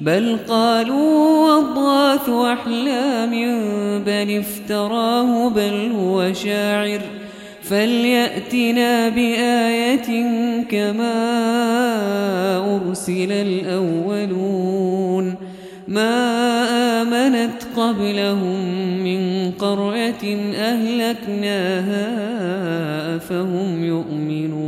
بل قالوا أضغاث أحلام بل افتراه بل هو شاعر. فليأتنا بآية كما أرسل الأولون. ما آمنت قبلهم من قرية أهلكناها فهم يؤمنون.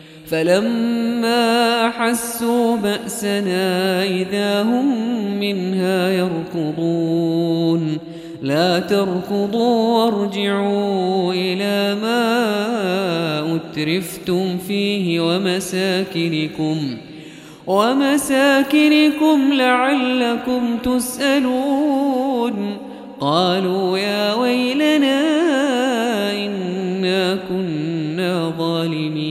فلما حسوا بأسنا إذا هم منها يركضون. لا تركضوا وارجعوا إلى ما أترفتم فيه ومساكنكم. ومساكنكم لعلكم تسألون. قالوا يا ويلنا إنا كنا ظالمين.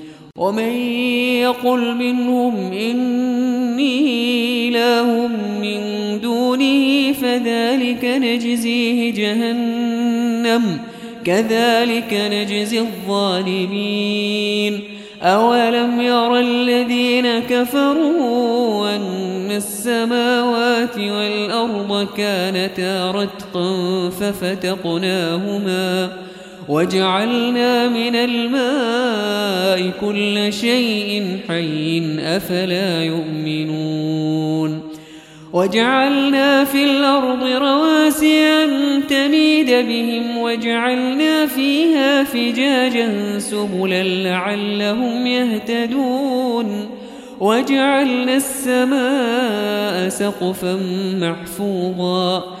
ومن يقل منهم إني إله من دونه فذلك نجزيه جهنم كذلك نجزي الظالمين. أولم ير الذين كفروا أن السماوات والأرض كانتا رتقا ففتقناهما وجعلنا من الماء كل شيء حي أفلا يؤمنون وجعلنا في الأرض رواسي أن تميد بهم وجعلنا فيها فجاجا سبلا لعلهم يهتدون وجعلنا السماء سقفا محفوظا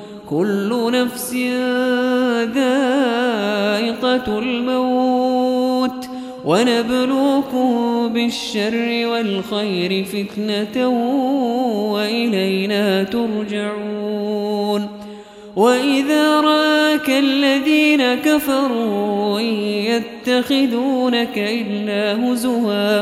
كل نفس ذائقة الموت ونبلوكم بالشر والخير فتنة وإلينا ترجعون وإذا رأك الذين كفروا يتخذونك إلا هزوا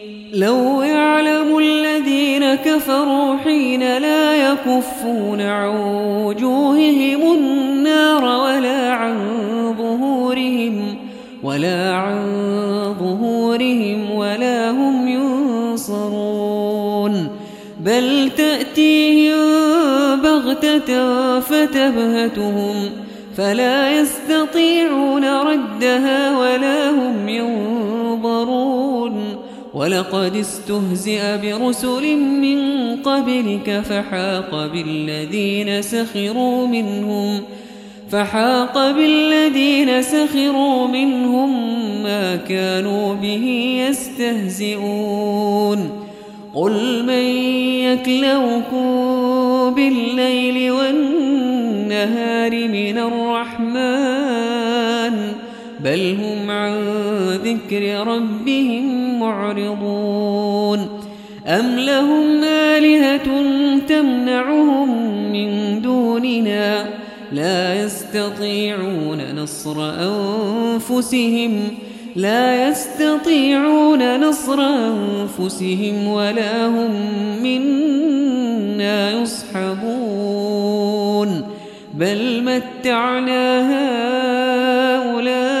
لو يعلم الذين كفروا حين لا يكفون عن وجوههم النار ولا عن ظهورهم ولا عن ظهورهم ولا هم ينصرون بل تأتيهم بغتة فتبهتهم فلا يستطيعون ردها ولا هم ينظرون ولقد استهزئ برسل من قبلك فحاق بالذين سخروا منهم فحاق بالذين سخروا منهم ما كانوا به يستهزئون قل من يكلوكم بالليل والنهار من الرحمن بل هم عن ذكر ربهم معرضون أم لهم آلهة تمنعهم من دوننا لا يستطيعون نصر أنفسهم لا يستطيعون نصر أنفسهم ولا هم منا يصحبون بل متعنا هؤلاء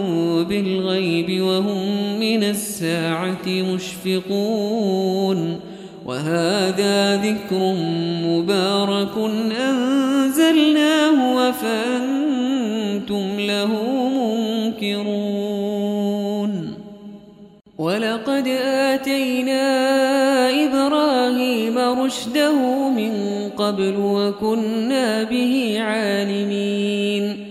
بالغيب وهم من الساعة مشفقون وهذا ذكر مبارك أنزلناه وفأنتم له منكرون ولقد آتينا إبراهيم رشده من قبل وكنا به عالمين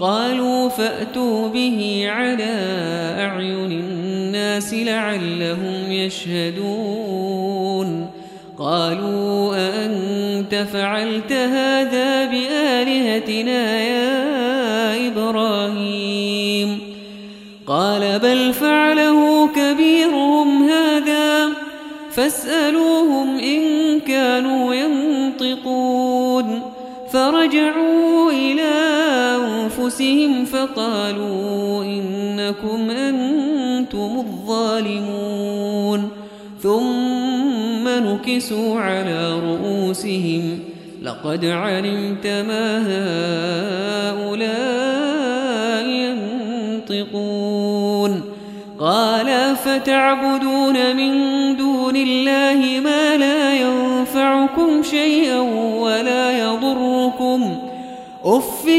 قالوا فأتوا به على أعين الناس لعلهم يشهدون. قالوا أأنت فعلت هذا بآلهتنا يا أنفسهم فقالوا إنكم أنتم الظالمون. ثم نكسوا على رؤوسهم. لقد علمت ما هؤلاء ينطقون. قال فتعبدون من دون الله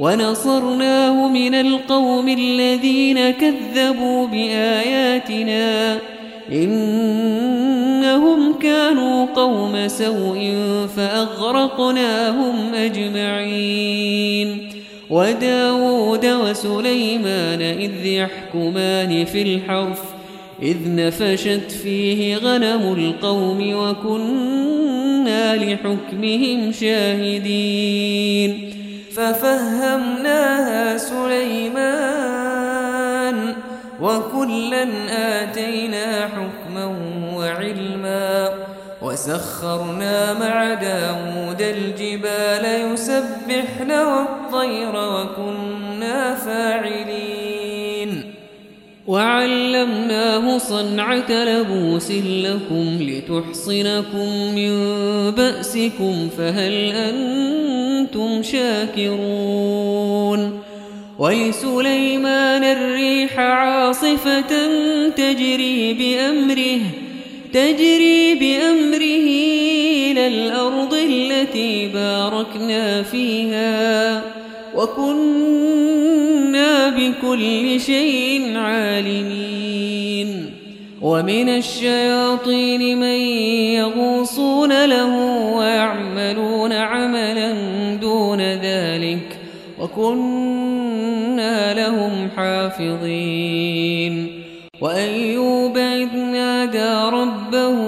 ونصرناه من القوم الذين كذبوا بآياتنا. إنهم كانوا قوم سوء فأغرقناهم أجمعين. وداود وسليمان إذ يحكمان في الحرث إذ نفشت فيه غنم القوم وكنا لحكمهم شاهدين. ففهمناها سليمان وكلا آتينا حكما وعلما وسخرنا مع داود الجبال يسبحن والطير وكنا فاعلين. وعلمناه صنعة لبوس لكم لتحصنكم من بأسكم فهل أنتم شاكرون ولسليمان الريح عاصفة تجري بأمره تجري بأمره إلى الأرض التي باركنا فيها وكنا بكل شيء عالمين. ومن الشياطين من يغوصون له ويعملون عملا دون ذلك. وكنا لهم حافظين. وأيوب إذ نادى ربه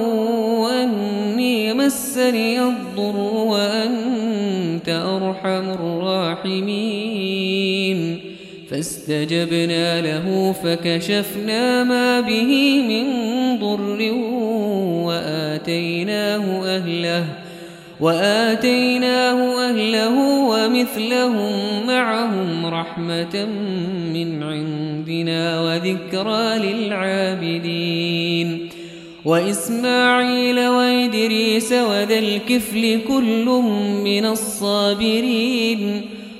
أني مسني الضر أرحم الراحمين. فاستجبنا له فكشفنا ما به من ضر وآتيناه أهله وآتيناه أهله ومثلهم معهم رحمة من عندنا وذكرى للعابدين. وإسماعيل وإدريس وذا الكفل كل من الصابرين.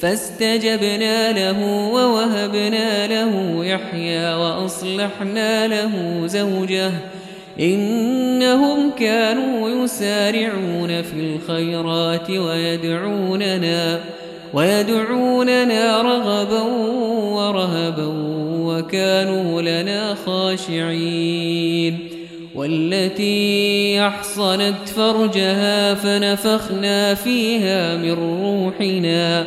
فاستجبنا له ووهبنا له يحيى وأصلحنا له زوجه إنهم كانوا يسارعون في الخيرات ويدعوننا ويدعوننا رغبا ورهبا وكانوا لنا خاشعين والتي أحصنت فرجها فنفخنا فيها من روحنا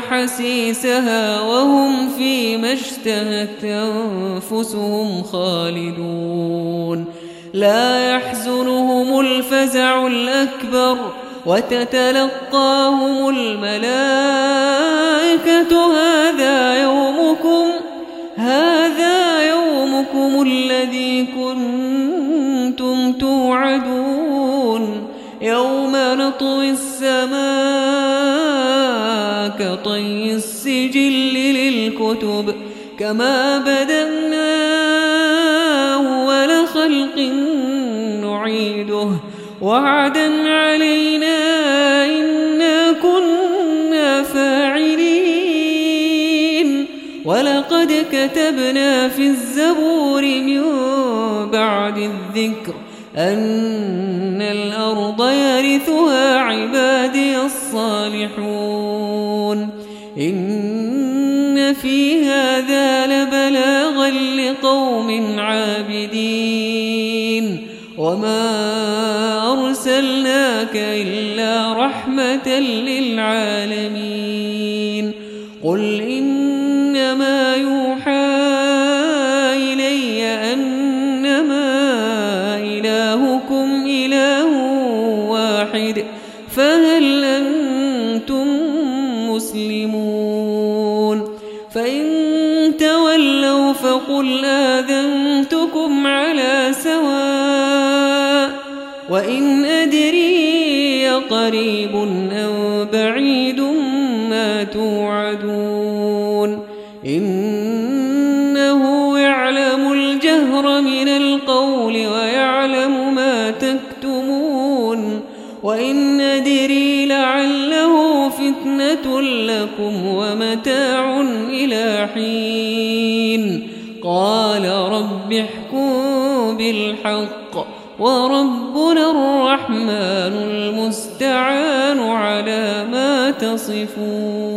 حسيسها وهم فيما اشتهت أنفسهم خالدون. لا يحزنهم الفزع الأكبر وتتلقاهم الملائكة. هذا يومكم هذا يومكم الذي كنتم توعدون. يوم نطوي السماء كطي السجل للكتب كما بدأنا أول خلق نعيده. وعدا علينا إنا كنا فاعلين. ولقد كتبنا في الزبور من بعد الذكر أن وما أرسلناك إلا رحمة للعالمين قل إنما يوحى إلي أنما إلهكم إله واحد فهل أنتم مسلمون فإن تولوا فقل آذنتكم على وإن أدري قريب أو بعيد ما توعدون إنه يعلم الجهر من القول ويعلم ما تكتمون وإن أدري لعله فتنة لكم ومتاع إلى حين قال رب احكم بالحق وربنا تصفون